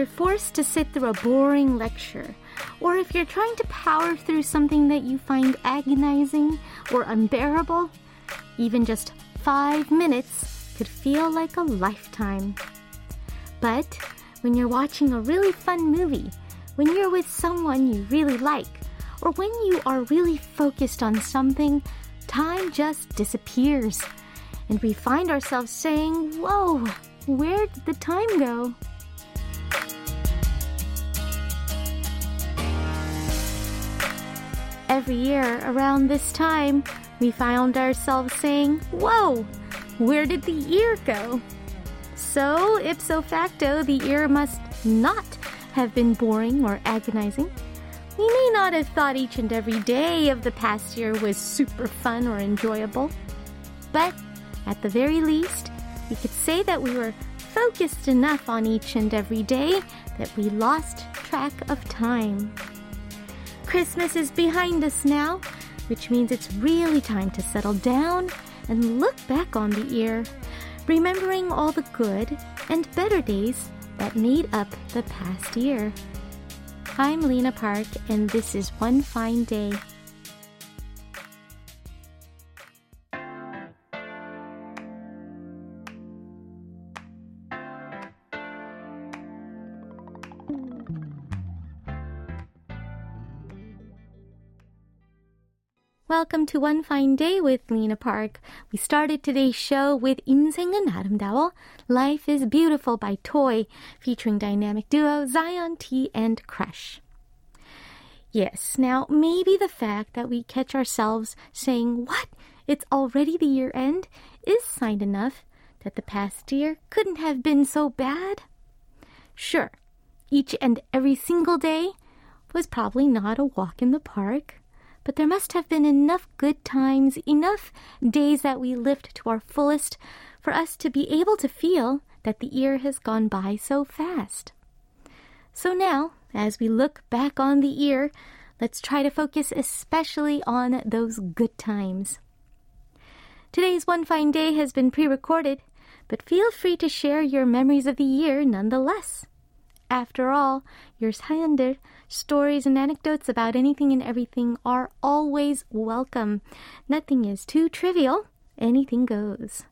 you're forced to sit through a boring lecture, or if you're trying to power through something that you find agonizing or unbearable, even just five minutes could feel like a lifetime. But when you're watching a really fun movie, when you're with someone you really like, or when you are really focused on something, time just disappears. And we find ourselves saying, Whoa, where did the time go? Every year around this time, we found ourselves saying, Whoa, where did the year go? So, ipso facto, the year must not have been boring or agonizing. We may not have thought each and every day of the past year was super fun or enjoyable, but at the very least, we could say that we were focused enough on each and every day that we lost track of time. Christmas is behind us now, which means it's really time to settle down and look back on the year, remembering all the good and better days that made up the past year. I'm Lena Park, and this is One Fine Day. Welcome to One Fine Day with Lena Park. We started today's show with 인생은 아름다워, Life is Beautiful by Toy, featuring dynamic duo Zion T and Crush. Yes, now maybe the fact that we catch ourselves saying, What? It's already the year end is sign enough that the past year couldn't have been so bad. Sure, each and every single day was probably not a walk in the park but there must have been enough good times, enough days that we lived to our fullest, for us to be able to feel that the year has gone by so fast. So now, as we look back on the year, let's try to focus especially on those good times. Today's One Fine Day has been pre recorded, but feel free to share your memories of the year nonetheless. After all, your Sayander stories and anecdotes about anything and everything are always welcome. Nothing is too trivial. Anything goes.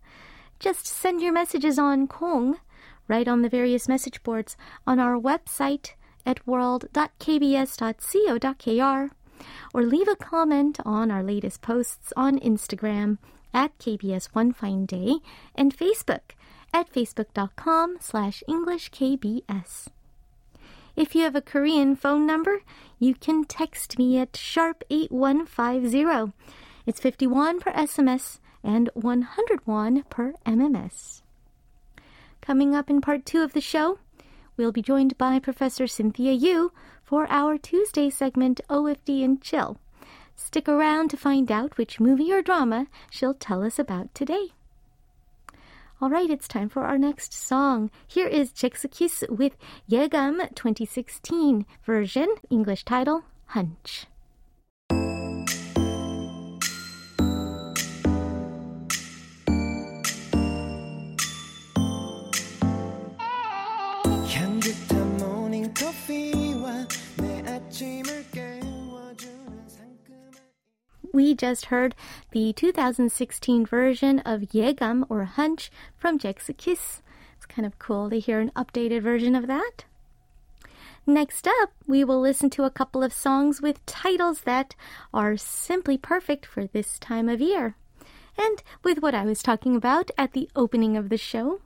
Just send your messages on Kong, right on the various message boards on our website at world.kbs.co.kr or leave a comment on our latest posts on Instagram at KBS One Fine Day and Facebook at facebook.com slash EnglishKBS. If you have a Korean phone number, you can text me at sharp 8150. It's 51 per SMS and 101 per MMS. Coming up in part two of the show, we'll be joined by Professor Cynthia Yu for our Tuesday segment OFD and Chill. Stick around to find out which movie or drama she'll tell us about today. All right, it's time for our next song. Here is Jexakis with Yegam 2016 version, English title, Hunch We just heard the 2016 version of Yegam or Hunch from Jexakis. It's kind of cool to hear an updated version of that. Next up, we will listen to a couple of songs with titles that are simply perfect for this time of year. And with what I was talking about at the opening of the show.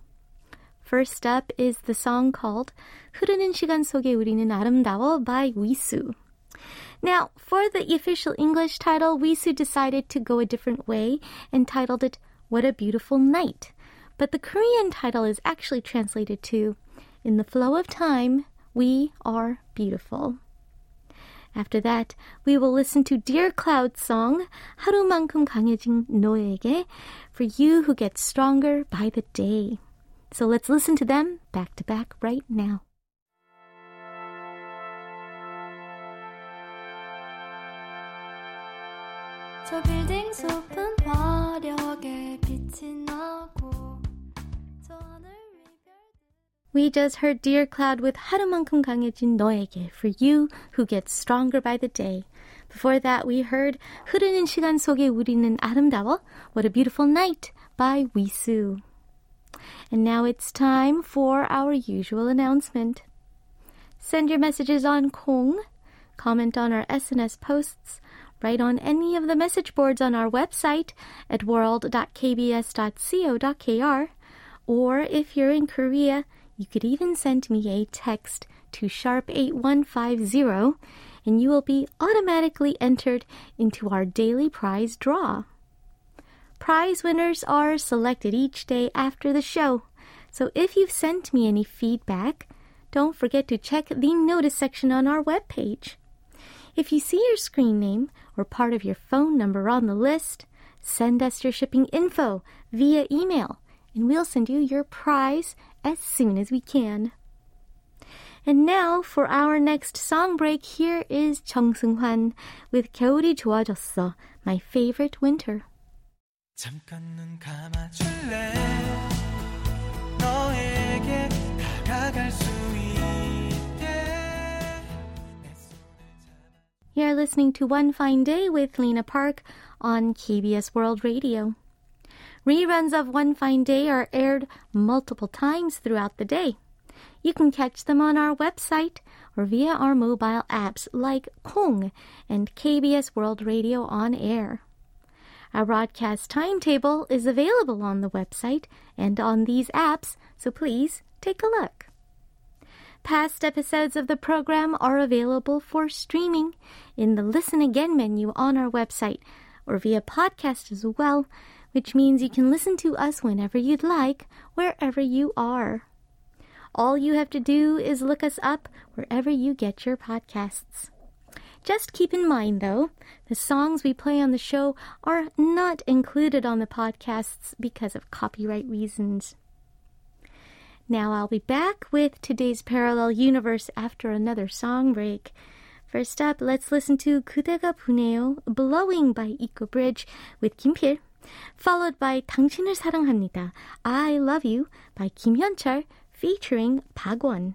First up is the song called 흐르는 시간 속에 우리는 아름다워 by Wisu. Now, for the official English title, Wisu decided to go a different way and titled it What a Beautiful Night. But the Korean title is actually translated to In the Flow of Time, We Are Beautiful. After that, we will listen to Dear Cloud's song, 하루만큼 강해진 너에게, for you who get stronger by the day. So let's listen to them back to back right now. 저 빌딩 숲은 화려하게 빛이 나고 저 하늘 We just heard Dear Cloud with 하루만큼 강해진 너에게 for you who gets stronger by the day. Before that, we heard 흐르는 시간 속에 우리는 아름다워 What a Beautiful Night by Wisu. And now it's time for our usual announcement. Send your messages on Kong, comment on our SNS posts, write on any of the message boards on our website at world.kbs.co.kr, or if you're in Korea, you could even send me a text to sharp 8150 and you will be automatically entered into our daily prize draw. Prize winners are selected each day after the show. So if you've sent me any feedback, don't forget to check the notice section on our webpage. If you see your screen name or part of your phone number on the list, send us your shipping info via email and we'll send you your prize as soon as we can. And now for our next song break, here is Chung Seung Hwan with 겨울이 좋아졌어, my favorite winter. 잠깐 눈 감아줄래 너에게 다가갈 수 You're listening to One Fine Day with Lena Park on KBS World Radio. Reruns of One Fine Day are aired multiple times throughout the day. You can catch them on our website or via our mobile apps like Kong and KBS World Radio on air. Our broadcast timetable is available on the website and on these apps, so please take a look. Past episodes of the program are available for streaming in the Listen Again menu on our website or via podcast as well which means you can listen to us whenever you'd like, wherever you are. All you have to do is look us up wherever you get your podcasts. Just keep in mind, though, the songs we play on the show are not included on the podcasts because of copyright reasons. Now I'll be back with today's parallel universe after another song break. First up, let's listen to 그대가 Blowing by Eco Bridge with 김필, followed by 당신을 사랑합니다, I Love You by Kim Hyunchul, featuring 박원.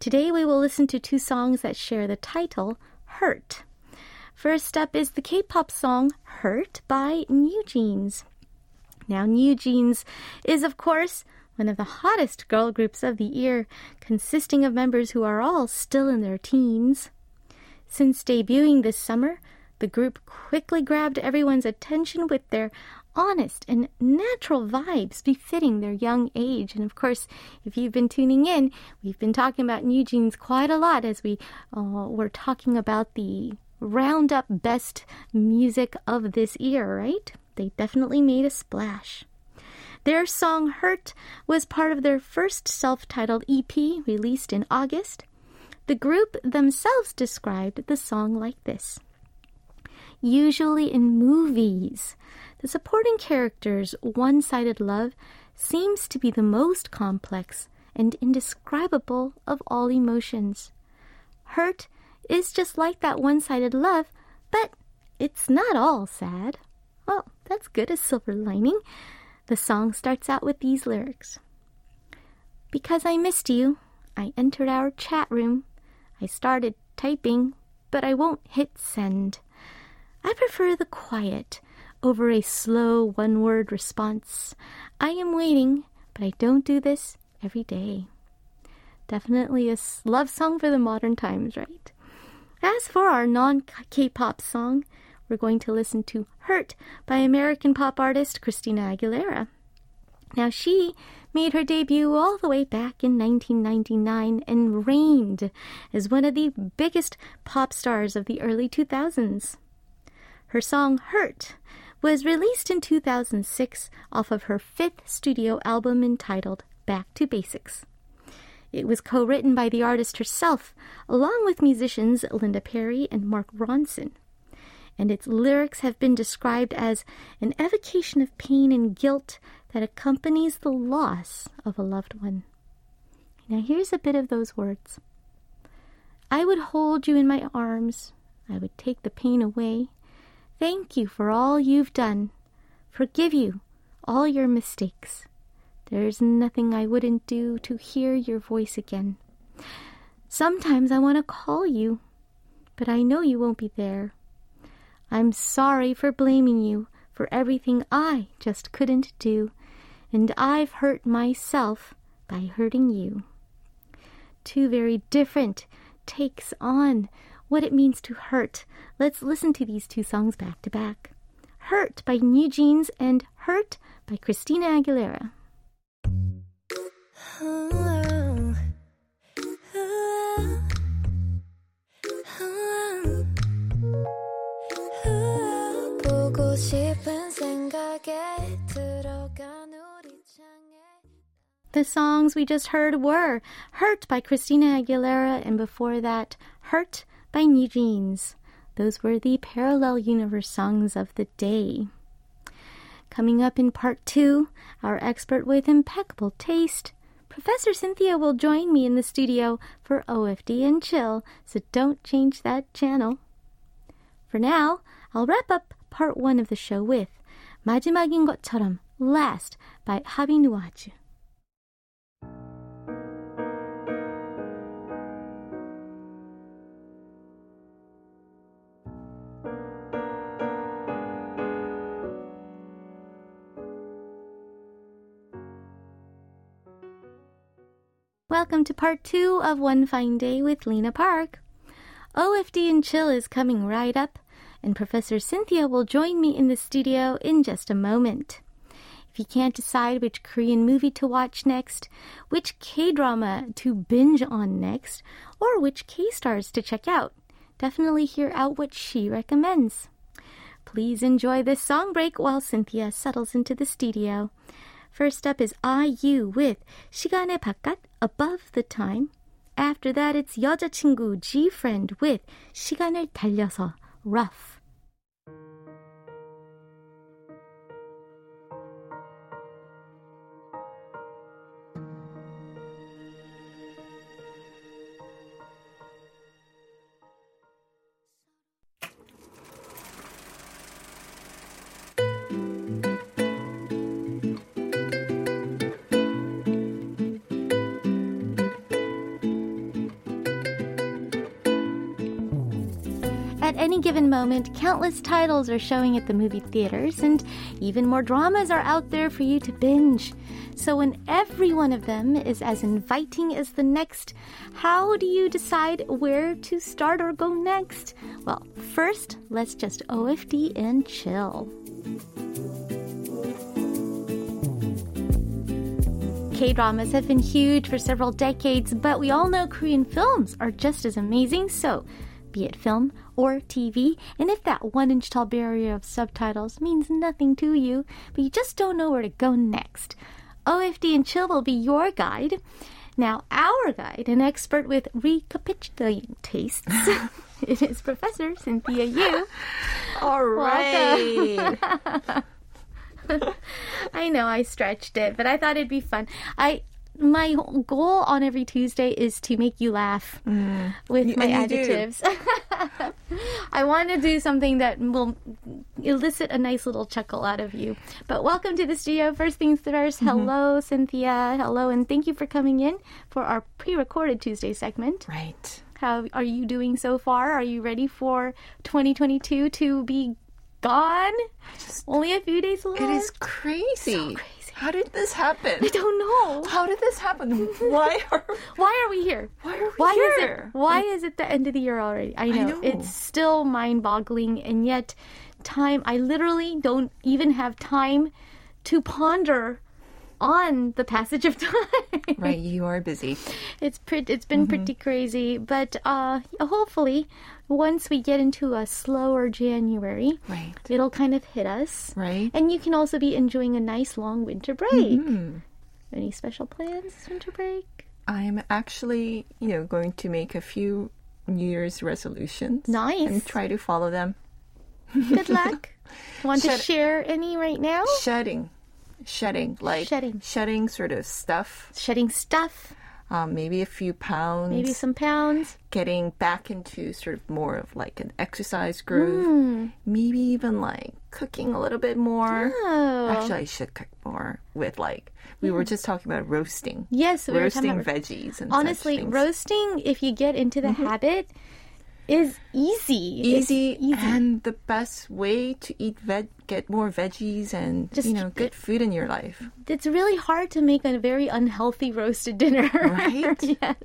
Today we will listen to two songs that share the title, Hurt. First up is the K-pop song Hurt by NewJeans. Now, NewJeans is, of course, one of the hottest girl groups of the year, consisting of members who are all still in their teens. Since debuting this summer, the group quickly grabbed everyone's attention with their honest and natural vibes befitting their young age. And of course, if you've been tuning in, we've been talking about NewJeans quite a lot as we uh, were talking about the roundup best music of this year, right? They definitely made a splash. Their song Hurt was part of their first self titled EP released in August. The group themselves described the song like this Usually in movies, the supporting character's one sided love seems to be the most complex and indescribable of all emotions. Hurt is just like that one sided love, but it's not all sad. Well, that's good, a silver lining. The song starts out with these lyrics Because I missed you, I entered our chat room. I started typing, but I won't hit send. I prefer the quiet over a slow one word response. I am waiting, but I don't do this every day. Definitely a love song for the modern times, right? As for our non K pop song, we're going to listen to Hurt by American pop artist Christina Aguilera. Now, she made her debut all the way back in 1999 and reigned as one of the biggest pop stars of the early 2000s. Her song Hurt was released in 2006 off of her fifth studio album entitled Back to Basics. It was co written by the artist herself, along with musicians Linda Perry and Mark Ronson. And its lyrics have been described as an evocation of pain and guilt that accompanies the loss of a loved one. Now, here's a bit of those words I would hold you in my arms, I would take the pain away. Thank you for all you've done. Forgive you all your mistakes. There's nothing I wouldn't do to hear your voice again. Sometimes I want to call you, but I know you won't be there. I'm sorry for blaming you for everything I just couldn't do and I've hurt myself by hurting you. Two very different takes on what it means to hurt. Let's listen to these two songs back to back. Hurt by NewJeans and Hurt by Christina Aguilera. The songs we just heard were Hurt by Christina Aguilera and before that, Hurt by NewJeans. Those were the Parallel Universe songs of the day. Coming up in part two, our expert with impeccable taste, Professor Cynthia will join me in the studio for OFD and Chill, so don't change that channel. For now, I'll wrap up part one of the show with 마지막인 것처럼 Last by 하비누아주. Welcome to part two of One Fine Day with Lena Park. OFD and Chill is coming right up, and Professor Cynthia will join me in the studio in just a moment. If you can't decide which Korean movie to watch next, which K drama to binge on next, or which K stars to check out, definitely hear out what she recommends. Please enjoy this song break while Cynthia settles into the studio. First up is IU with 시간의 바깥 above the time. After that it's 여자친구 GFriend with 시간을 달려서 rough. Given moment, countless titles are showing at the movie theaters, and even more dramas are out there for you to binge. So, when every one of them is as inviting as the next, how do you decide where to start or go next? Well, first, let's just OFD and chill. K dramas have been huge for several decades, but we all know Korean films are just as amazing, so be it film or TV, and if that one inch tall barrier of subtitles means nothing to you, but you just don't know where to go next, OFD and Chill will be your guide. Now, our guide, an expert with recapitulating tastes, it is Professor Cynthia Yu. All right. I know I stretched it, but I thought it'd be fun. I my goal on every Tuesday is to make you laugh mm. with you, my adjectives. I want to do something that will elicit a nice little chuckle out of you. But welcome to the studio. First things 1st mm-hmm. hello, Cynthia. Hello, and thank you for coming in for our pre recorded Tuesday segment. Right. How are you doing so far? Are you ready for 2022 to be gone. Only a few days left. It is crazy. crazy. How did this happen? I don't know. How did this happen? Why are Why are we here? Why are we Why is it? here? Why is it the end of the year already? I know, know. it's still mind-boggling, and yet time. I literally don't even have time to ponder on the passage of time. right? You are busy. It's pretty. It's been pretty crazy, but uh, hopefully, once we get into a slower January, Right. it'll kind of hit us, Right. and you can also be enjoying a nice long winter break. Mm-hmm. Any special plans this winter break? I'm actually, you know, going to make a few New Year's resolutions. Nice. And try to follow them. Good luck. Want to share any right now? Shedding. Shedding. Like Shedding. shedding sort of stuff. Shedding stuff, Um, maybe a few pounds. maybe some pounds. getting back into sort of more of like an exercise groove. Hmm. Maybe even like cooking a little bit more. Oh, Actually, I should cook more with like we were just talking about roasting. yes. We were talking roasting about veggies and honestly, roasting. If you get into the habit, is easy. Easy, easy. and the best way to eat veg get more veggies and Just you know good food in your life It's really hard to make a very unhealthy roasted dinner. Right? yes.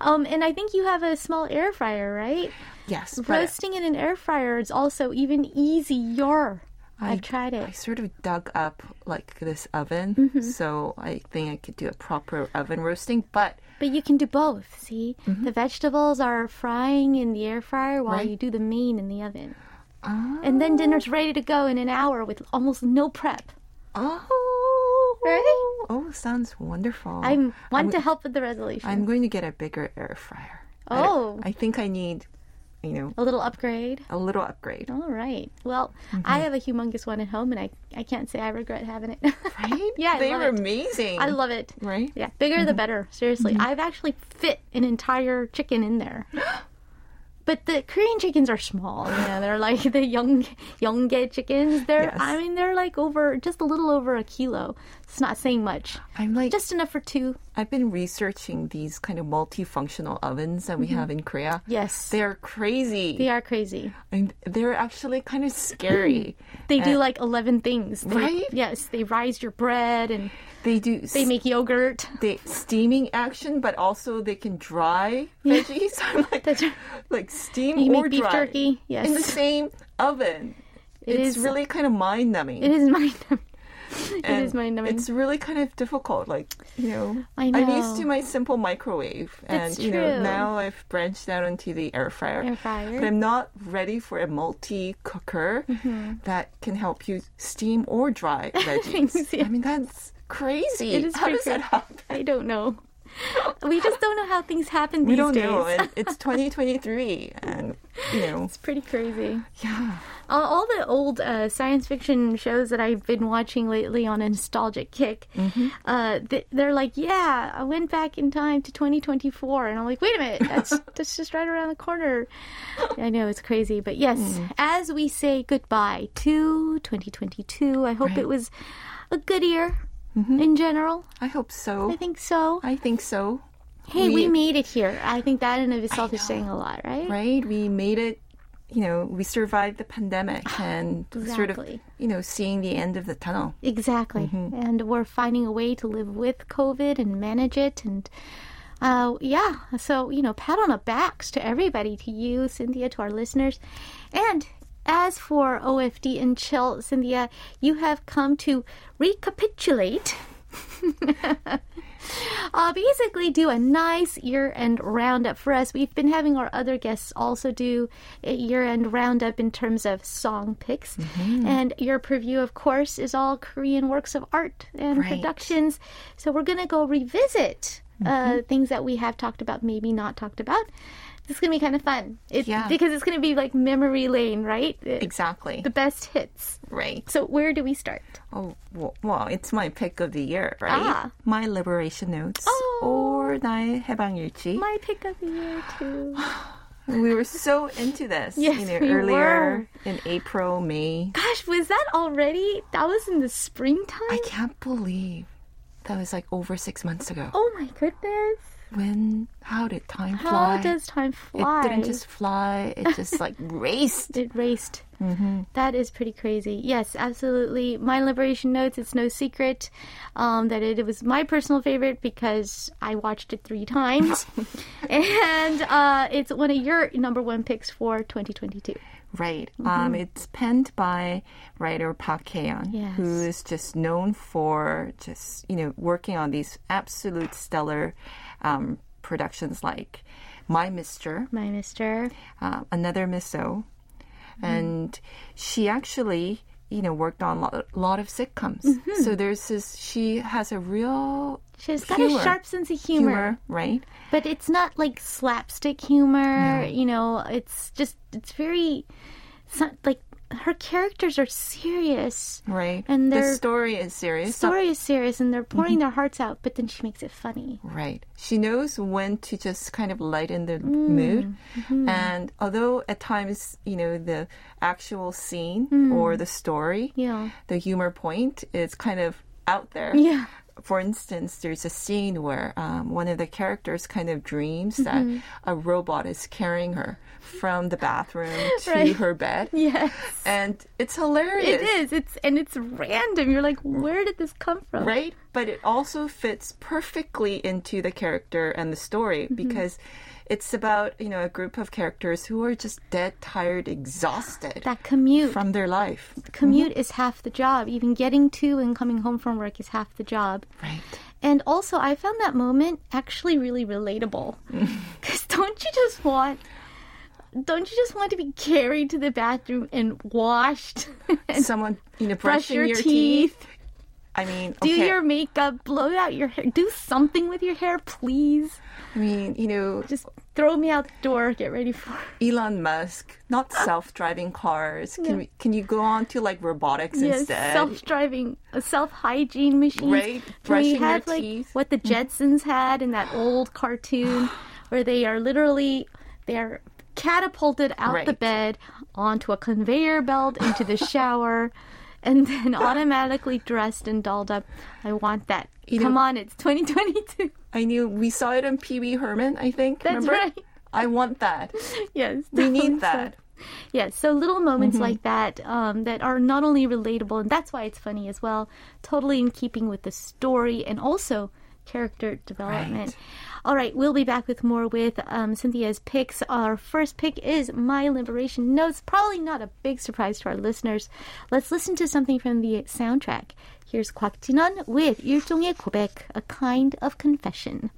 um, and I think you have a small air fryer, right? yes Roasting in an air fryer is also even easier. I- I've tried it. I sort of dug up like this oven, Mm-hmm. so I think I could do a proper oven roasting. But But you can do both. See, mm-hmm. the vegetables are frying in the air fryer while Right. you do the main in the oven. oh, And then dinner's ready to go in an hour with almost no prep. oh, Right? oh, sounds wonderful. I'm want I'm- to help with the resolution. I'm going to get a bigger air fryer. I- Oh. I, think I need, you know, a little upgrade. a little upgrade. All right. Well, Mm-hmm. I have a humongous one at home, and I I can't say I regret having it. Right? Yeah, I they were it. amazing. I love it. Right? Yeah, bigger the Mm-hmm. better. Seriously, I've actually fit an entire chicken in there. But the Korean chickens are small. You know, they're like the young young chickens. They're Yes. I mean they're like over just a little over a kilo. It's not saying much. I'm like, Just enough for two. I've been researching these kind of multifunctional ovens that we mm-hmm. have in Korea. Yes. They're crazy. They are crazy. and they're actually kind of scary. Mm. They do like 11 things. They- Right? Yes, they rise your bread and they do they make yogurt. they steaming action, but also they can dry veggies. I'm like, right. like steam You or beef dry jerky, yes. in the same oven. It it's is- really kind of mind numbing. It is mind It is mind numbing. It's really kind of difficult. Like you know, I know. I'm used to my simple microwave, That's and you know now I've branched out into the air fryer. Air fryer. But I'm not ready for a multi cooker Mm-hmm. that can help you steam or dry veggies. Yeah. I mean that's crazy. It is How does that happen? I don't know. We just don't know how things happen We don't days. know. And it's 2023, and you know, It's pretty crazy. yeah. Uh, all the old uh, science fiction shows that I've been watching lately on a nostalgic kick, Mm-hmm. uh, th- they're like, "Yeah, I went back in time to 2024," and I'm like, "Wait a minute, that's that's just right around the corner." I know it's crazy, but yes, Mm. as we say goodbye to 2022, I hope Right. it was a good year Mm-hmm. in general. I hope so. I think so. I think so. Hey, we, We- made it here. I think that in of itself is saying a lot, right? right? We made it. You know, we survived the pandemic and sort of, you know, seeing the end of the tunnel. Exactly. Mm-hmm. And we're finding a way to live with COVID and manage it. And uh, yeah, so, you know, pat on the backs to everybody, to you, Cynthia, to our listeners. And as for OFD and Chill, Cynthia, you have come to recapitulate. uh, basically, do a nice year end roundup for us. We've been having our other guests also do a year end roundup in terms of song picks. Mm-hmm. And your preview, of course, is all Korean works of art and Right. productions. So we're going to go revisit uh, Mm-hmm. things that we have talked about, maybe not talked about. It's going to be kind of fun. It, Yeah. Because it's going to be like memory lane, right? It- Exactly. The best hits. right. So where do we start? Oh, well, well, it's my pick of the year, right? Ah. My liberation notes Oh. or 나의 해방일지. My pick of the year, too. We were so into this, Yes, you know, we earlier in April, May. Gosh, was that already? That was in the springtime? I can't believe that was like over six months ago. Oh my goodness. when how did time How fly? does time fly? It didn't just fly. It just like raced. it raced. Mm-hmm. That is pretty crazy. Yes, absolutely. My Liberation Notes, it's no secret um, that it, it was my personal favorite because I watched it three times. and uh, it's one of your number one picks for 2022. Right. Um, it's penned by writer Park Hae-yeon, Yes. who is just known for just you know working on these absolute stellar um, productions like My Mister, My Mister. uh, Another Miss O, and she actually you know worked on a lot, lot of sitcoms. So there's this. She has a real She's got a sharp sense of humor, humor, right? but it's not like slapstick humor. You know, it's just, it's very, it's not like her characters are serious. Right. And the story is serious. story is serious and they're Mm-hmm. pouring their hearts out, but then she makes it funny. Right. She knows when to just kind of lighten the Mm, mood. mm-hmm. And although at times, you know, the actual scene Mm. or the story, Yeah. the humor point is kind of out there. Yeah. For instance, there's a scene where um, one of the characters kind of dreams Mm-hmm. that a robot is carrying her from the bathroom to Right. her bed. Yes. And it's hilarious. It is. It's and it's random. You're like, where did this come from? right? But it also fits perfectly into the character and the story Mm-hmm. because it's about, you know, a group of characters who are just dead, tired, exhausted That commute. from their life. commute is half the job. Even getting to and coming home from work is half the job. Right. And also, I found that moment actually really relatable. Because don't you just want, don't you just want to be carried to the bathroom and washed, and Someone, you know, brush your, your, teeth, I mean, do okay. your makeup, blow out your hair, do something with your hair, please. I mean, you know, Just throw me out the door. Get ready for. Elon Musk, not self-driving cars. Can we, can you go on to like robotics Yes, instead? self-driving, self-hygiene machines. Right, Can we brushing your have like teeth. what the Jetsons had in that old cartoon, where they are literally they're catapulted out the bed onto a conveyor belt into the shower, and then automatically dressed and dolled up. I want that. You Come know- on, it's 2022. I knew we saw it on Pee Wee Herman, I think. That's remember? right. I want that. Yes, We need totally so. that. Yes, so little moments Mm-hmm. like that um, that are not only relatable, and that's why it's funny as well, totally in keeping with the story and also character development. Right. All right, we'll be back with more with um, Cynthia's picks. Our first pick is My Liberation Notes. Probably not a big surprise to our listeners. Let's listen to something from the soundtrack. Here's Kwak Jin-eon with 일종의 고백," a kind of confession.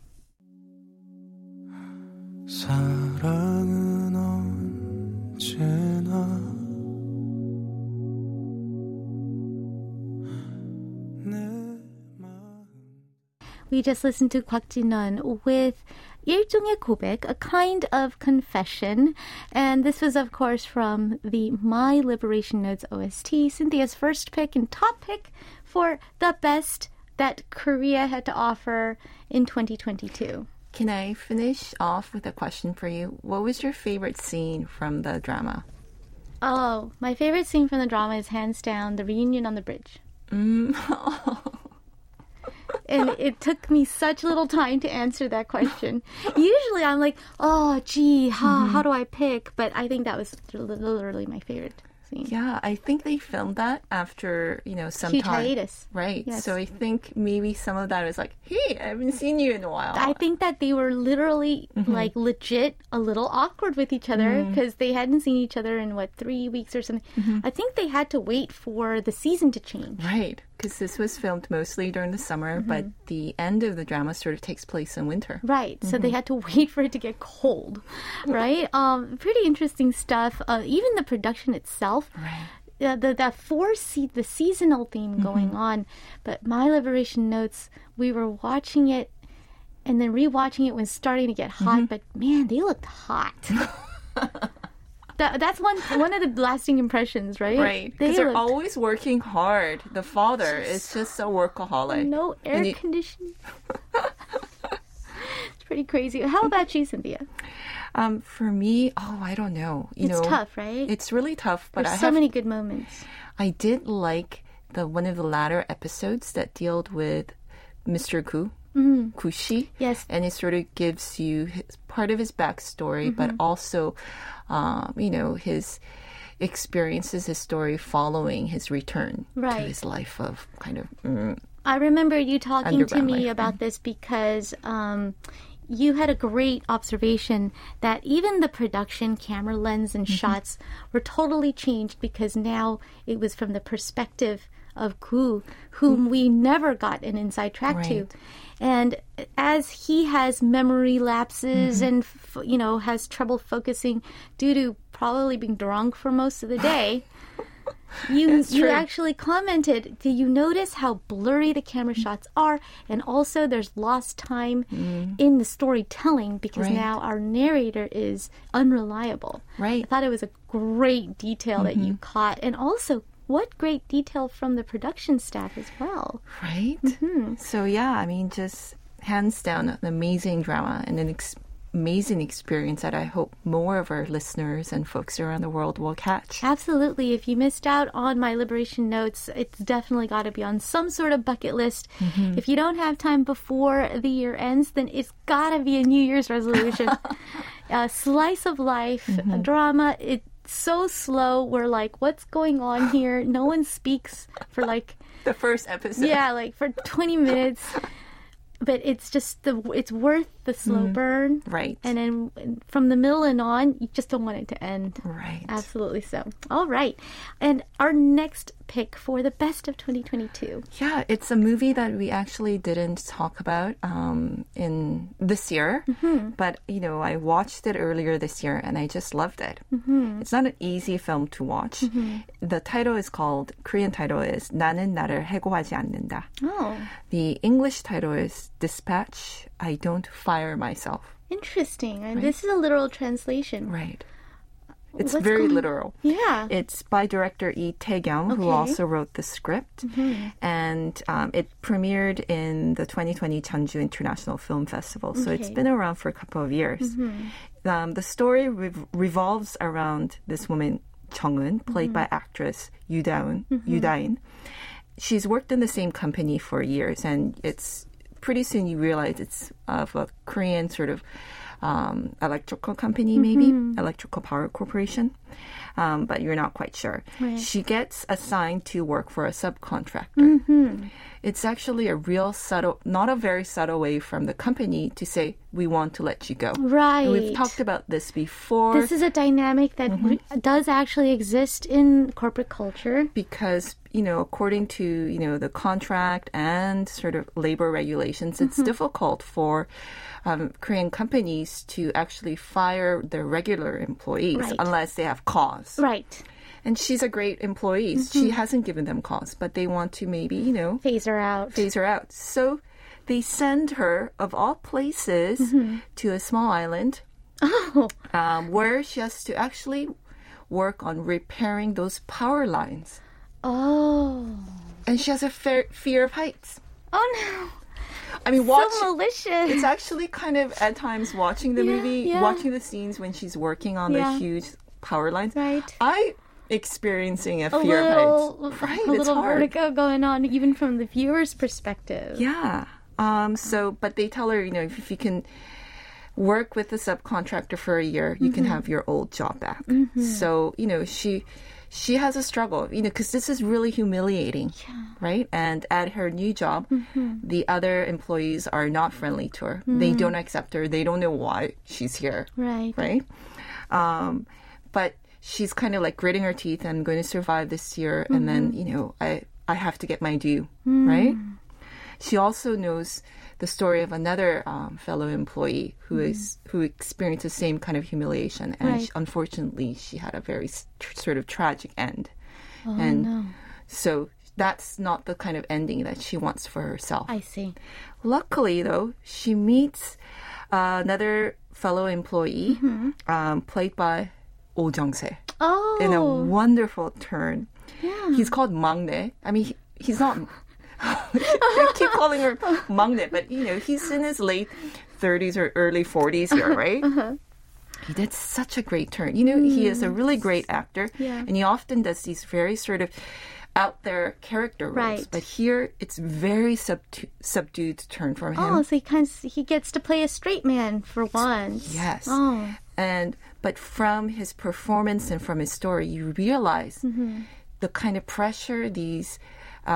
사랑은 언제나 We just listened to Kwak Jin-eon with 일종의 고백, a kind of confession. And this was, of course, from the My Liberation Notes OST, Cynthia's first pick and top pick for the best that Korea had to offer in 2022. Can I finish off with a question for you? What was your favorite scene from the drama? Oh, my favorite scene from the drama is hands down the reunion on the bridge. Mm. Oh and it took me such little time to answer that question. Usually I'm like, oh, gee, how, mm-hmm. how do I pick? But I think that was literally my favorite scene. Yeah, I think they filmed that after, you know, some Huge time. hiatus. Right. Yes. So I think maybe some of that is like, hey, I haven't seen you in a while. I think that they were literally mm-hmm. like legit a little awkward with each other mm-hmm. because they hadn't seen each other in what three weeks or something. I think they had to wait for the season to change. Right. Because this was filmed mostly during the summer, but Mm-hmm. the end of the drama sort of takes place in winter. Right. So they had to wait for it to get cold. Right. Um, pretty interesting stuff. Uh, even the production itself. Right. Uh, the that four se- the seasonal theme going on, but My Liberation Notes, we were watching it and then rewatching it when starting to get hot. But man, they looked hot. that, that's one one of the lasting impressions, right? Right. Because they are always working hard. The father is just a workaholic. no air you- conditioning. it's pretty crazy. How about you, Cynthia? Um, for me, oh, I don't know. You It's know, tough, right? It's really tough, but There's I so have many good moments. I did like the one of the latter episodes that dealt with Mr. Gu Kushi. Yes. And it sort of gives you his, part of his backstory, but Mm-hmm. also, um, you know, his experiences, his story following his return Right. to his life of kind of. Mm, I remember you talking to me life. about this because um, you had a great observation that even the production camera lens and Mm-hmm. shots were totally changed because now it was from the perspective of Ku, whom we never got an inside track to. And as he has memory lapses Mm-hmm. and you know has trouble focusing due to probably being drunk for most of the day, you you actually commented. Do you notice how blurry the camera shots are, and also there's lost time in the storytelling because Mm. Right. now our narrator is unreliable. Right. I thought it was a great detail that Mm-hmm. you caught, and also what great detail from the production staff as well. right? Mm-hmm. So, yeah, I mean, just hands down, an amazing drama and an ex- amazing experience that I hope more of our listeners and folks around the world will catch. Absolutely. If you missed out on my liberation notes, it's definitely got to be on some sort of bucket list. Mm-hmm. If you don't have time before the year ends, then it's got to be a New Year's resolution. a slice of life, Mm-hmm. a drama. It's so slow. We're like, what's going on here? No one speaks for like, The first episode. yeah, like for 20 minutes. But it's just the it's worth the slow burn, Right. and then from the middle and on, you just don't want it to end. Right. Absolutely so. All right. And our next pick for the best of 2022. Yeah, it's a movie that we actually didn't talk about um, in this year, Mm-hmm. but you know, I watched it earlier this year and I just loved it. Mm-hmm. It's not an easy film to watch. The title is called Korean title is 나는 나를 해고하지 않는다. Oh, The English title is Dispatch. I don't fire myself. interesting. And this is a literal translation. Right. It's What's very going- literal. Yeah. It's by director Lee Tae-gyeom, who also wrote the script. And um, it premiered in the 2020 Jeonju International Film Festival. So it's been around for a couple of years. Um, the story rev- revolves around this woman, Chung-eun, played by actress Yoo Da-in. Yoo She's worked in the same company for years, and it's pretty soon you realize it's of a Korean sort of um, electrical company, maybe electrical power corporation, um, but you're not quite sure. She gets assigned to work for a subcontractor. It's actually a real subtle, not a very subtle way from the company to say we want to let you go. Right. And we've talked about this before. this is a dynamic that re- does actually exist in corporate culture. because you know according to you know the contract and sort of labor regulations it's difficult for um, korean companies to actually fire their regular employees Right. unless they have cause Right. And she's a great employee she hasn't given them cause but they want to maybe you know Phase her out. phase her out so they send her of all places to a small island Oh, um, where she has to actually work on repairing those power lines oh, and she has a fear, fear of heights. oh no. I mean, watch. So malicious. It's actually kind of at times watching the Yeah, movie, yeah. watching the scenes when she's working on Yeah. the huge power lines. Right. I experiencing a a fear little, of heights. Right, a little hard. vertigo going on, even from the viewer's perspective. Yeah. Um. So, but they tell her, you know, if, if you can work with the subcontractor for a year, you can Mm-hmm. have your old job back. So, you know, she she has a struggle, you know, because this is really humiliating, right? And at her new job, Mm-hmm. the other employees are not friendly to her. They don't accept her. They don't know why she's here, Right. right? Um, but she's kind of like gritting her teeth. I'm going to survive this year, and then Mm-hmm. you know, I I have to get my due, Mm. right? She also knows the story of another um, fellow employee who is who experienced the same kind of humiliation, and Mm-hmm. Right. she, unfortunately, she had a very tr- sort of tragic end. Oh, and no. so that's not the kind of ending that she wants for herself. I see. Luckily, though, she meets uh, another fellow employee, Mm-hmm. um, played by Oh Jung-se, Oh, in a wonderful turn. yeah. He's called Mangne. I mean, he, he's not. I keep calling her Mangne, but you know, he's in his late 30s or early 40s here, right? uh-huh. He did such a great turn. You know, he is a really great actor, Yeah. and he often does these very sort of out there character roles. Right. But here it's very subtu- subdued turn from him. Oh, so he kind of, he gets to play a straight man for once. Yes. Oh. And but from his performance and from his story, you realize Mm-hmm. the kind of pressure these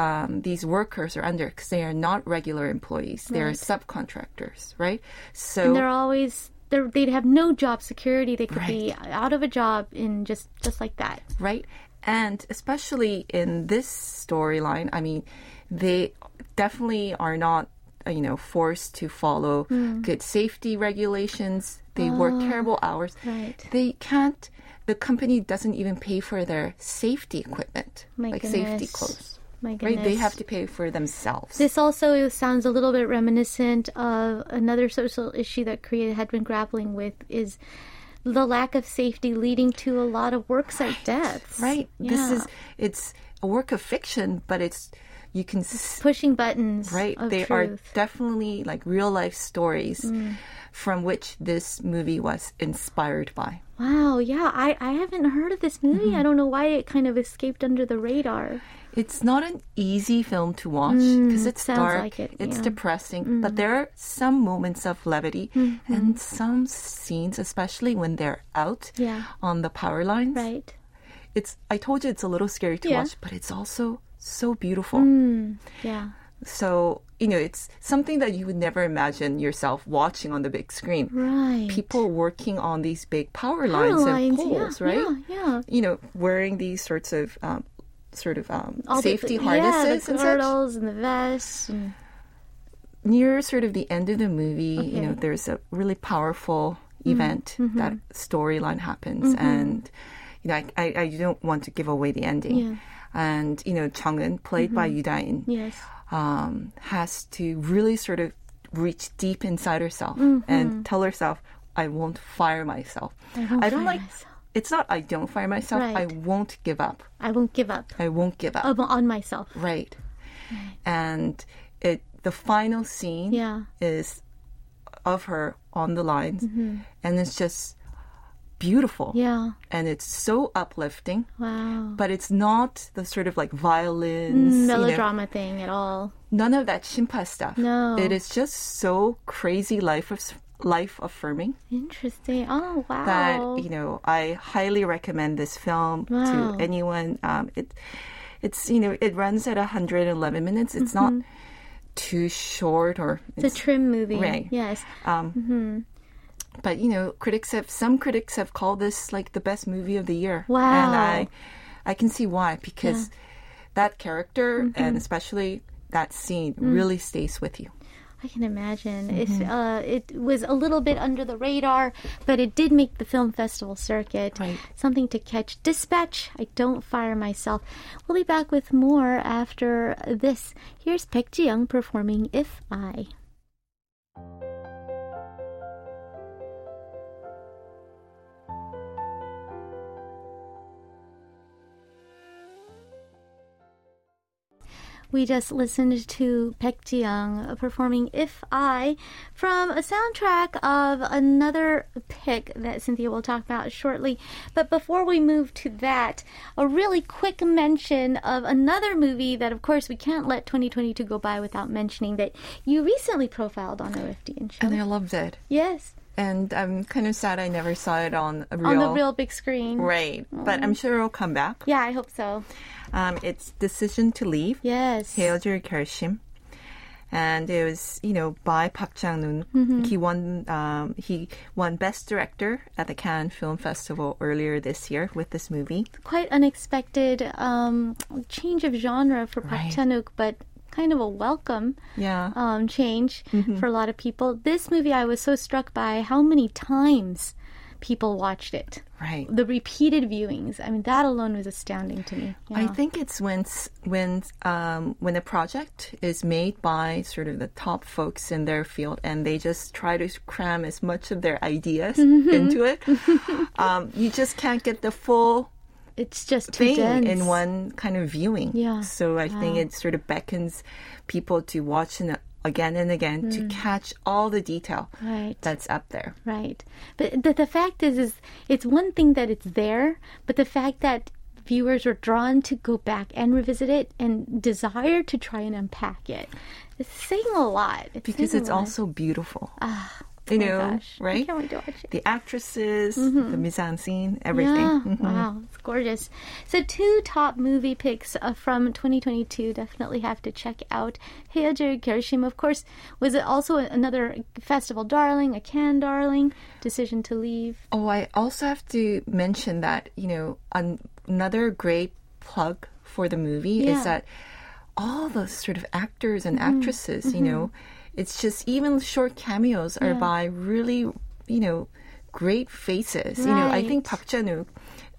um, these workers are under because they are not regular employees; they are subcontractors, right? So And they're always they're, they'd have no job security. They could be out of a job in just just like that. right? And especially in this storyline, I mean, they definitely are not, you know, forced to follow Hmm. good safety regulations. They work terrible hours. Ah, right. They can't. The company doesn't even pay for their safety equipment, My like safety clothes. My goodness. Right? They have to pay for themselves. This also sounds a little bit reminiscent of another social issue that Korea had been grappling with is the lack of safety leading to a lot of worksite deaths. right. Yeah. This is it's a work of fiction, but it's you can s- pushing buttons. right they are truth. Mm. definitely like real life stories from which this movie was inspired by Wow, yeah, I, I haven't heard of this movie. Mm-hmm. I don't know why it kind of escaped under the radar. it's not an easy film to watch because it's sounds dark like it, it's yeah. depressing but there are some moments of levity and some scenes especially when they're out Yeah. on the power lines Right. it's i told you it's a little scary to Yeah. watch but it's also so beautiful Yeah. so you know it's something that you would never imagine yourself watching on the big screen Right. people working on these big power Power lines lines, and poles, yeah, right? Yeah, yeah. You know, wearing these sorts of um, sort of um, All the- safety yeah, harnesses the and such. girdles and the vests. And, Near sort of the end of the movie, you know, there's a really powerful Mm-hmm. event that storyline happens, and you know, I, I, I don't want to give away the ending. Yeah. And you know, Chang'eun, played by Yoo Da-in, yes. um, has to really sort of reach deep inside herself Mm-hmm. and tell herself, "I won't fire myself." I won't don't fire like. myself. It's not I don't fire myself. I won't give up. I won't give up I won't give up. on myself. right. And it the final scene Yeah. is of her on the lines, and it's just beautiful. Yeah. And it's so uplifting, Wow. but it's not the sort of like violins, you know, Melodrama thing at all. none of that shimpa stuff. No. It is just so crazy life of life affirming Interesting. Oh wow. that you know I highly recommend this film Wow. to anyone. Um, it it's you know it runs at 111 minutes. It's not too short or Mm-hmm. it's a trim movie. Right. Yes. um, but you know critics have some critics have called this like the best movie of the year. Wow. And I I can see why because that character Mm-hmm. and especially that scene Mm. really stays with you. I can imagine if Mm-hmm. uh, it was a little bit under the radar, but it did make the film festival circuit. Right. Something to catch. Dispatch. I don't fire myself. We'll be back with more after this. Here's Baek Ji Young performing "If I." We just listened to Baek Ji Young performing If I from a soundtrack of another pick that Cynthia will talk about shortly. But before we move to that, a really quick mention of another movie that, of course, we can't let 2022 go by without mentioning that you recently profiled on OFDN show. And I loved it. yes, and I'm kind of sad I never saw it on a real on the real big screen. Right, mm. but I'm sure it'll come back. Yeah, I hope so. Um, it's decision to leave. Yes. 헤어질 결심. And it was, you know, by Park Chan-wook. Mm-hmm. He won. Um, he won Best Director at the Cannes Film Festival earlier this year with this movie. Quite unexpected um, change of genre for Park right. Chan-wook, but kind of a welcome Yeah. um, change Mm-hmm. for a lot of people. This movie, I was so struck by how many times people watched it. right. The repeated viewings. I mean, that alone was astounding to me. I think it's when when um, when a project is made by sort of the top folks in their field, and they just try to cram as much of their ideas Mm-hmm. into it. um, you just can't get the full it's just too thing dense. in one kind of viewing. Yeah. So I think it sort of beckons people to watch it again and again to catch all the detail Mm. Right. that's up there. Right. But the, the fact is, is it's one thing that it's there, but the fact that viewers are drawn to go back and revisit it and desire to try and unpack it. It's saying a lot. It's because it's also beautiful. Ah, you oh know, gosh. right? I can't wait to watch it. The actresses, mm-hmm. the mise en scene, everything. Yeah. Mm-hmm. Wow, it's gorgeous. So, two top movie picks uh, from 2022 definitely have to check out. 헤어질 결심, of course, was it also another festival darling, a Cannes darling, Decision to Leave. Oh, I also have to mention that, you know, an- another great plug for the movie yeah. is that all the sort of actors and mm-hmm. actresses, mm-hmm. you know, it's just even short cameos are Yeah. by really, you know, great faces. You know, I think Right. Park Chan-wook,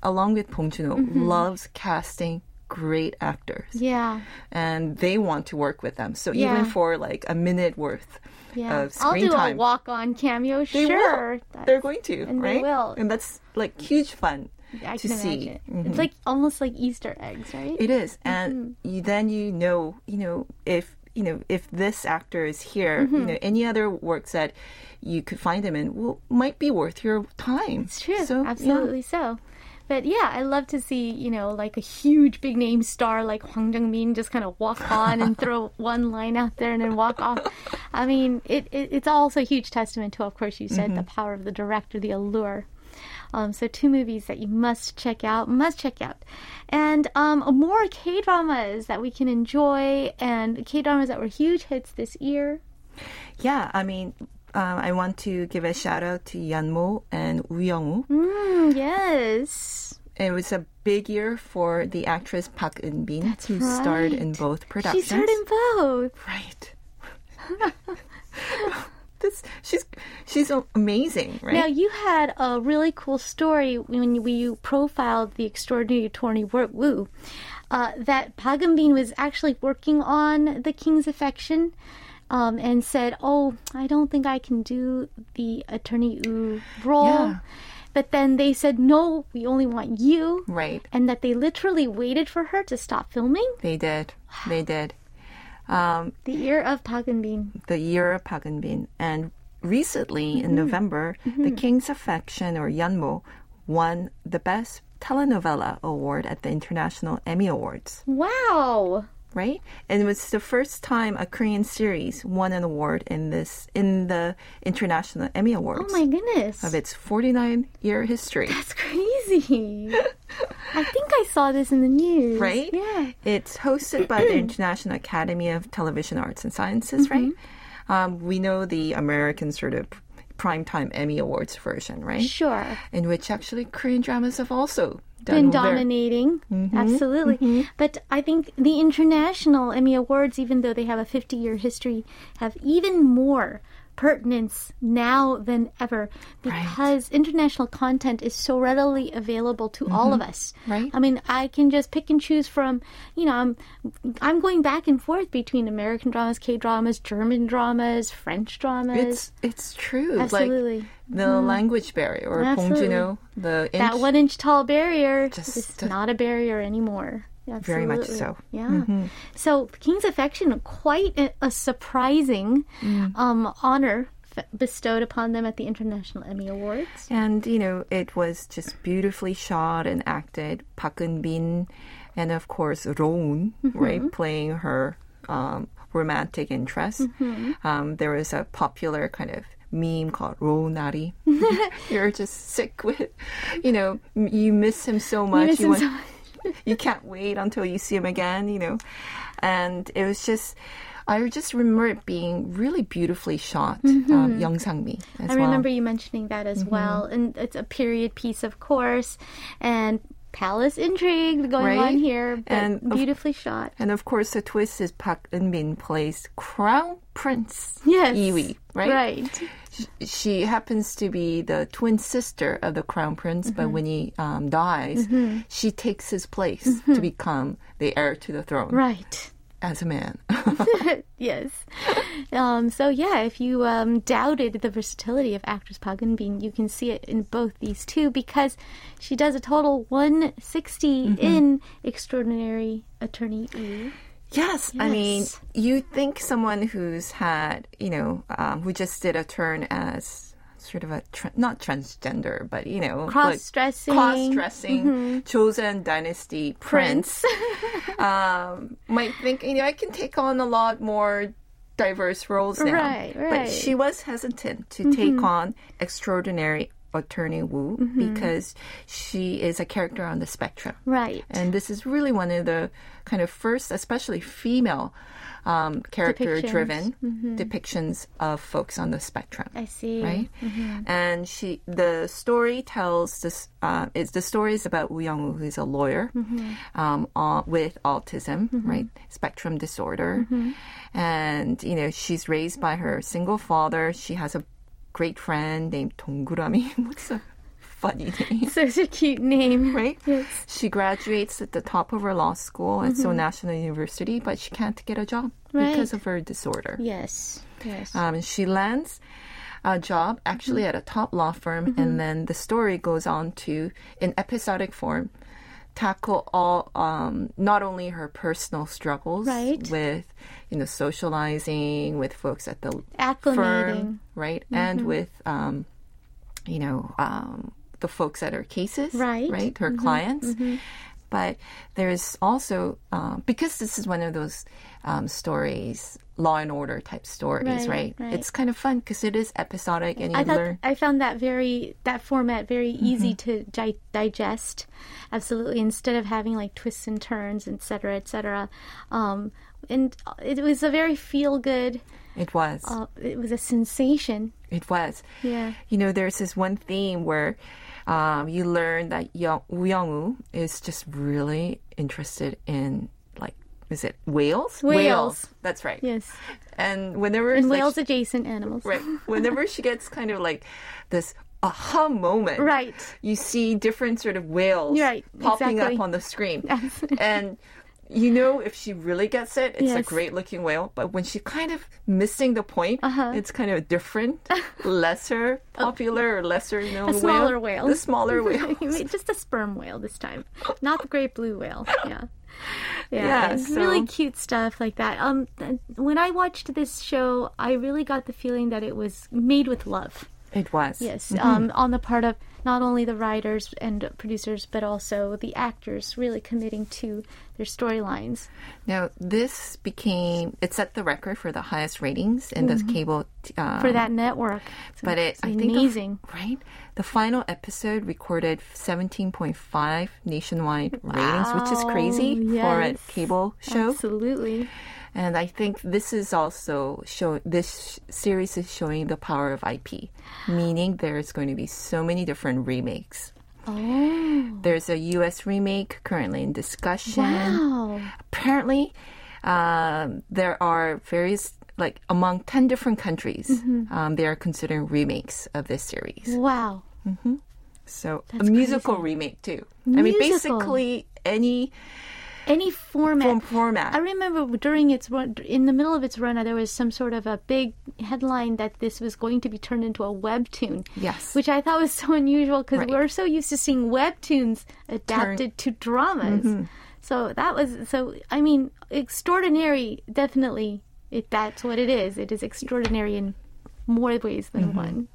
along with Bong Joon-ho, loves casting great actors. Yeah, And they want to work with them. So Yeah. even for like a minute worth yeah. of I'll do time. a walk-on cameo. They sure, will. They're going to, and they right? will. And that's like huge fun I to see. imagine. It's like almost like Easter eggs, right? It is, and Mm-hmm. you, then you know, you know, if you know if this actor is here, Mm-hmm. you know, any other works that you could find him in will might be worth your time. It's true. So, yeah. Absolutely so. But yeah, I love to see, you know, like a huge big name star like Hwang Jung-min just kind of walk on and throw one line out there and then walk off. I mean, it, it it's also a huge testament to, of course, you said the power of the director, the allure. Um, so two movies that you must check out, must check out, and um, more K dramas that we can enjoy, and K dramas that were huge hits this year. Yeah, I mean, um, I want to give a shout out to Yeonmo and Woo Young-woo. Mm, yes, It was a big year for the actress Park Eun Bin, who starred in right. both she productions. starred in both. Right. this she's she's amazing, right? Now you had a really cool story when you, profiled the extraordinary attorney work Wu. Uh, that Park Eun-bin was actually working on The King's Affection, um, and said, "Oh, I don't think I can do the attorney Wu role." Yeah. But then they said, "No, we only want you," right. and that they literally waited for her to stop filming. They did. They did. Um, The year of Park Eun-bin. the year of Park Eun-bin. And recently, Mm-hmm. in November, The King's Affection, or Yeonmo, won the Best Telenovela Award at the International Emmy Awards, Wow. Right? And it was the first time a Korean series won an award in this in the International Emmy Awards Oh my goodness. of its 49-year history. That's crazy. I think I saw this in the news. right? Yeah. It's hosted by the International Academy of Television Arts and Sciences, right? Mm-hmm. Um, we know the American sort of primetime Emmy Awards version, right? Sure. In which actually Korean dramas have also Been dominating. Absolutely. But I think the International Emmy Awards, even though they have a 50 year history, have even more pertinence now than ever because international content is so readily available to all mm-hmm. of us. Right. I mean, I can just pick and choose from, you know, I'm I'm going back and forth between American dramas, K dramas, German dramas, French dramas. It's it's true. Absolutely. Like the mm-hmm. language barrier or Absolutely. Bong Joon-ho, the that one inch tall barrier Just- is not a barrier anymore. Very much Absolutely. so. Mm-hmm. Yeah. So King's Affection, quite a, a surprising Mm. um, honor f- bestowed upon them at the International Emmy Awards. And you know, it was just beautifully shot and acted. Park Eun Bin, and of course Rowoon, right, playing her um, romantic interest. Um, there was a popular kind of meme called Roonari. You're just sick with, you know, you miss him so much. miss him want- so much. you can't wait until you see him again, you know. And it was just, I just remember it being really beautifully shot. Um, Young Sang-mi as Mm-hmm. I well. Mm-hmm. remember you mentioning that as well. And it's a period piece, of course, and palace intrigue going Right? on here, but And of- beautifully shot. And of course, the twist is Park Eun-bin plays Crown Prince Yes. Iwi, right? Right. Sh- She happens to be the twin sister of the Crown Prince, but Mm-hmm. when he um, dies, she takes his place to become the heir to the throne Right. as a man. Yes. Um, so yeah, if you um, doubted the versatility of actress Park Eun-bin, you can see it in both these two because she does a total 160 in Extraordinary Attorney Woo. Yes, I mean, you think someone who's had, you know, um, who just did a turn as sort of a tra- not transgender, but you know, like Cross-dressing. cross-dressing Joseon dynasty prince, um, might think you know I can take on a lot more diverse roles now. Right, right. But she was hesitant to take on extraordinary attorney Wu because she is a character on the spectrum. Right. And this is really one of the kind of first, especially female um, character driven depictions of folks on the spectrum. I see. Right, and she the story tells this. Uh, it's the story is about Woo Young-woo, who's a lawyer um, uh, with autism, right, spectrum disorder, and you know she's raised by her single father. She has a great friend named 동그라미. What's a funny name? Such a cute name. right? She graduates at the top of her law school at Seoul National University, but she can't get a job Right. because of her disorder. Yes. Yes. Um, and she lands a job actually at a top law firm, and then the story goes on to, in episodic form, tackle all um, not only her personal struggles Right. with you know socializing with folks at the firm, right, and with um, you know um, the folks at her cases, Right. right, her clients. But there's also um, because this is one of those um, stories, Law and Order type stories, Right, right? right. It's kind of fun because it is episodic and you I thought learn. I found that very that format very Mm-hmm. easy to di- digest. Absolutely, instead of having like twists and turns, etc., cetera, et cetera. Um, and it was a very feel good. It was. Uh, it was a sensation. It was. Yeah. You know, there's this one theme where um, you learn that Young, Woo Young-woo is just really interested in, is it whales? Whales. That's right. Yes, And whenever and like, whales adjacent animals. right, whenever she gets kind of like this aha moment, Right. You see different sort of whales Right, popping exactly. up on the screen, and you know if she really gets it, it's a great looking whale. But when she kind of missing the point, Uh-huh. it's kind of a different, lesser popular or lesser known A smaller whale. The smaller whale. Just a sperm whale this time, not the great blue whale. Yeah. Yeah, Yeah, so- really cute stuff like that. Um, when I watched this show, I really got the feeling that it was made with love. It was. Yes, um, on the part of not only the writers and producers, but also the actors really committing to their storylines. Now this became it set the record for the highest ratings in the cable um, For that network. It's- But it, I think, the amazing. right? The final episode recorded 17.5 nationwide ratings, which is crazy for a cable show. Absolutely. And I think this is also show this series is showing the power of IP, meaning there's going to be so many different remakes. Oh, There's a U.S. remake currently in discussion. wow. Apparently, um, there are various like among ten different countries, Mm-hmm. um, they are considering remakes of this series. Wow. So That's a musical crazy. remake too. I mean, basically any Any format. form format. I remember during its run, in the middle of its run, there was some sort of a big headline that this was going to be turned into a webtoon. Yes. Which I thought was so unusual because Right. we're so used to seeing webtoons adapted to dramas. Mm-hmm. So that was so. I mean, extraordinary. Definitely, it, that's what it is. It is extraordinary in more ways than Mm-hmm. one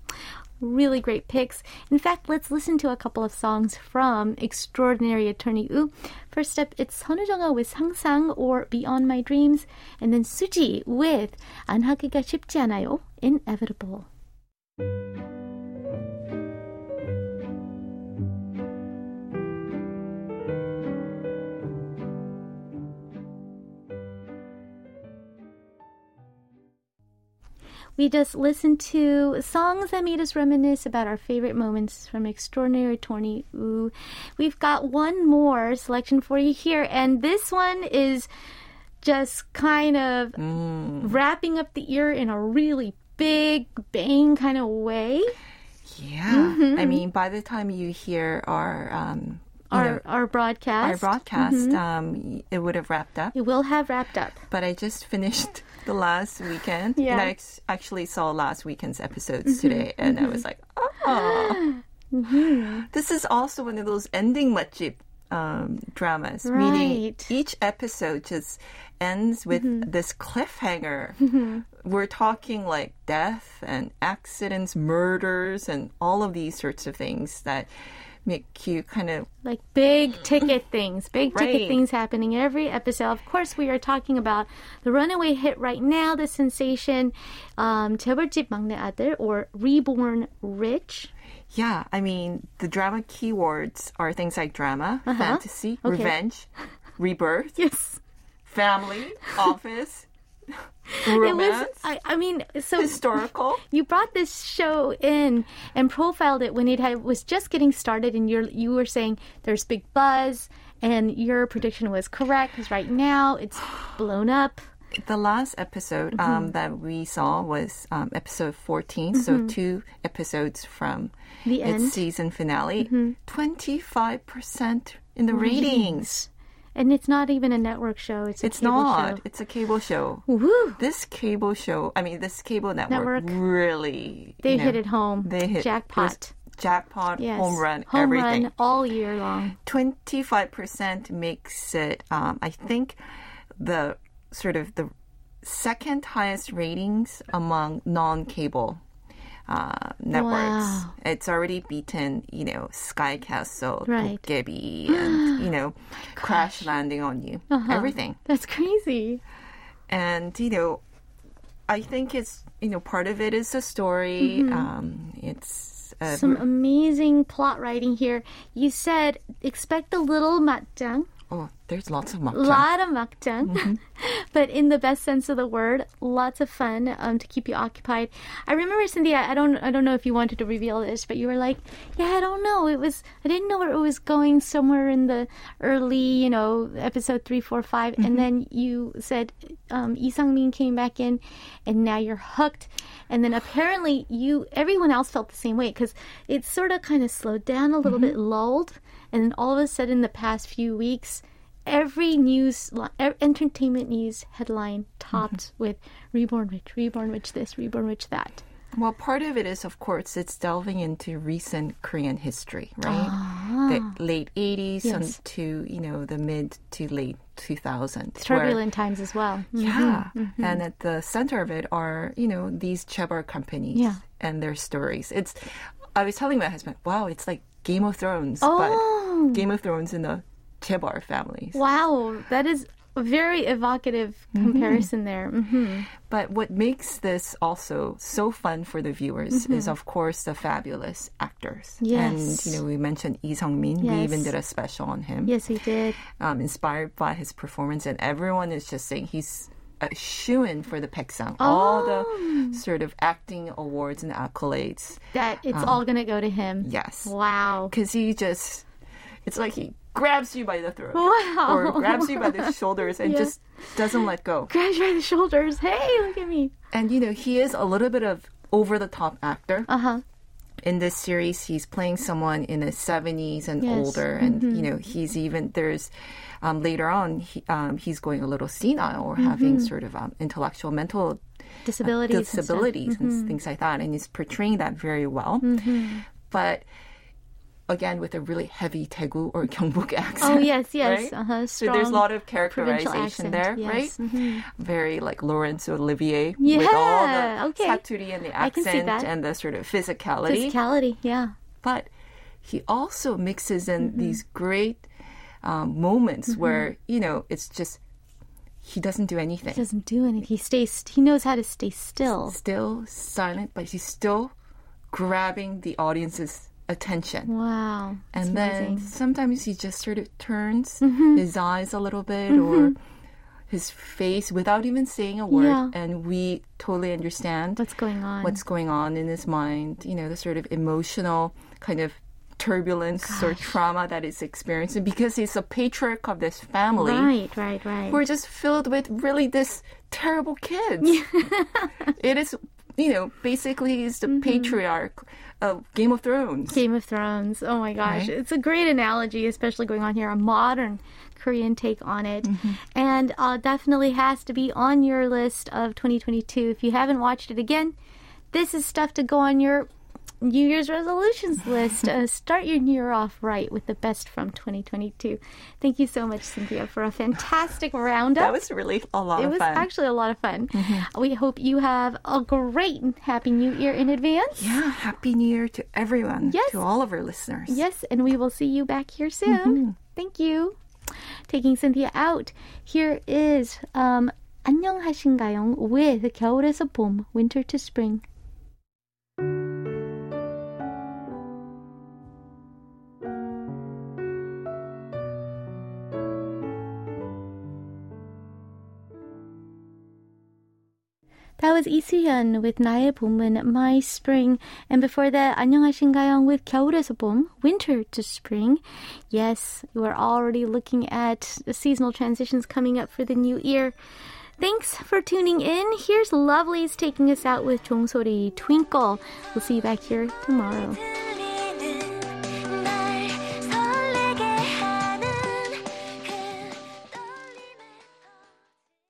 Really great picks. In fact, let's listen to a couple of songs from Extraordinary Attorney U. First up, it's 선우정아 with 상상 or Beyond My Dreams, and then 수지 with 안 하기가 쉽지 않아요, Inevitable. We just listened to songs that made us reminisce about our favorite moments from Extraordinary Attorney Woo. We've got one more selection for you here, and this one is just kind of wrapping up the ear in a really big bang kind of way. yeah. Mm-hmm. I mean, by the time you hear our um, Our know, our broadcast, our broadcast, Mm-hmm. um, it would have wrapped up. it will have wrapped up. But I just finished the last weekend. Yeah. And I ex- actually saw last weekend's episodes today, and I was like, oh. This is also one of those ending 맛집 um, dramas, meaning Right. each episode just ends with Mm-hmm. this cliffhanger. We're talking like death and accidents, murders, and all of these sorts of things that make you kind of like big ticket things, big ticket Right. things happening every episode. Of course, we are talking about the runaway hit right now, the sensation, um, 재벌집 막내 아들 or Reborn Rich. Yeah, I mean, the drama keywords are things like drama, fantasy, Uh-huh. Okay. revenge, rebirth, Yes, family, office, it was. I, I mean, so historical. you brought this show in and profiled it when it had, was just getting started, and you you were saying there's big buzz, and your prediction was correct because right now it's blown up. The last episode Mm-hmm. um, that we saw was um, episode 14, so two episodes from The its end. Mm-hmm. season finale. 25% in the ratings. And it's not even a network show; it's a It's cable not. show. It's a cable show. Woo! This cable show, I mean, this cable network, Network. really. They you know, hit it home. They hit jackpot. Jackpot, Yes, home run, home everything. run all year long. 25% makes it, um, I think, the sort of the second highest ratings among non-cable uh, networks. Wow. It's already beaten, you know, Sky Castle, Right. And you know, Crash Landing on You, Uh-huh. everything. That's crazy. And you know, I think it's you know part of it is the story. Mm-hmm. Um, it's uh, Some amazing plot writing here. You said expect a little makjang, oh, there's lots of a lot of makjang, but in the best sense of the word, lots of fun um, to keep you occupied. I remember Cindy. I I don't. I don't know if you wanted to reveal this, but you were like, "Yeah, I don't know. It was. I didn't know where it was going. Somewhere in the early, you know, episode three, four, five, Mm-hmm. and then you said um, Lee Sung-min came back in, and now you're hooked. And then apparently you, everyone else felt the same way because it sort of kind of slowed down a little Mm-hmm. bit, lulled, and then all of a sudden, the past few weeks every news entertainment news headline topped Mm-hmm. with reborn rich reborn rich this reborn rich that Well, part of it is, of course, it's delving into recent Korean history, right? The late 80s Yes. and to, you know, the mid to late 2000s. it's where- turbulent times as well Yeah. Mm-hmm. And at the center of it are, you know, these chaebol companies Yeah. and their stories. It's, I was telling my husband, wow, it's like Game of Thrones, Oh. but Game of Thrones in the chaebol families. wow that is a very evocative Mm-hmm. comparison there hmm But what makes this also so fun for the viewers Mm-hmm. is, of course, the fabulous actors. Yes. And, you know, we mentioned Lee Sung-min. We even did a special on him, yes we did um, inspired by his performance. And everyone is just saying he's a shoo-in for the Baeksang. All Oh. the sort of acting awards and accolades. that it's Um, all gonna go to him Yes. wow Because he just, it's like he grabs you by the throat. Wow. Or grabs you by the shoulders and Yeah. just doesn't let go. grabs you by the shoulders hey look at me And, you know, he is a little bit of over-the-top actor. uh-huh in this series he's playing someone in his 70s and Yes. Mm-hmm. older and you know he's even there's um, later on he, um, he's going a little senile or having sort of um, intellectual mental disabilities and stuff. disabilities and, Mm-hmm. things like that and he's portraying that very well but again with a really heavy Daegu or Gyeongbuk accent oh yes yes right? uh-huh so there's a lot of characterization accent, there yes. right Mhm. very like Laurence Olivier with all the okay. saturi and the I can see accent and the sort of physicality physicality yeah but he also mixes in Mm-hmm. these great um, moments where you know it's just he doesn't do anything He doesn't do anything. He stays. He knows how to stay still. still silent but he's still grabbing the audience's attention Wow. And then amazing. Mm-hmm. sometimes he just sort of turns his eyes a little bit or his face without even saying a word Yeah. and we totally understand what's going on? what's going on in his mind, you know, the sort of emotional kind of turbulence or trauma that he's experiencing because he's a patriarch of this family right, right, right. We're just filled with really this terrible kids. it is, you know, basically he's Mm-hmm. the patriarch of Game of Thrones. Game of Thrones. Oh my gosh, Right? it's a great analogy, especially going on here, a modern Korean take on it, Mm-hmm. and uh, definitely has to be on your list of 2022. If you haven't watched it again, this is stuff to go on your New Year's resolutions list. Uh, start your new year off right with the best from 2022. Thank you so much, Cynthia, for a fantastic roundup. That was really a lot it of was fun. actually a lot of fun. We hope you have a great Happy New Year in advance. yeah, happy new year to everyone, Yes. to all of our listeners. Yes, and we will see you back here soon. Thank you. Taking Cynthia out, here is um, 안녕하신가요 with 겨울에서 봄, winter to spring. That was 이수연 with 나의 봄은 My Spring. And before that, 안녕하신가요 with 겨울에서 봄, Winter to Spring. Yes, you are already looking at the seasonal transitions coming up for the new year. Thanks for tuning in. Here's Lovely's taking us out with 종소리 Twinkle. We'll see you back here tomorrow.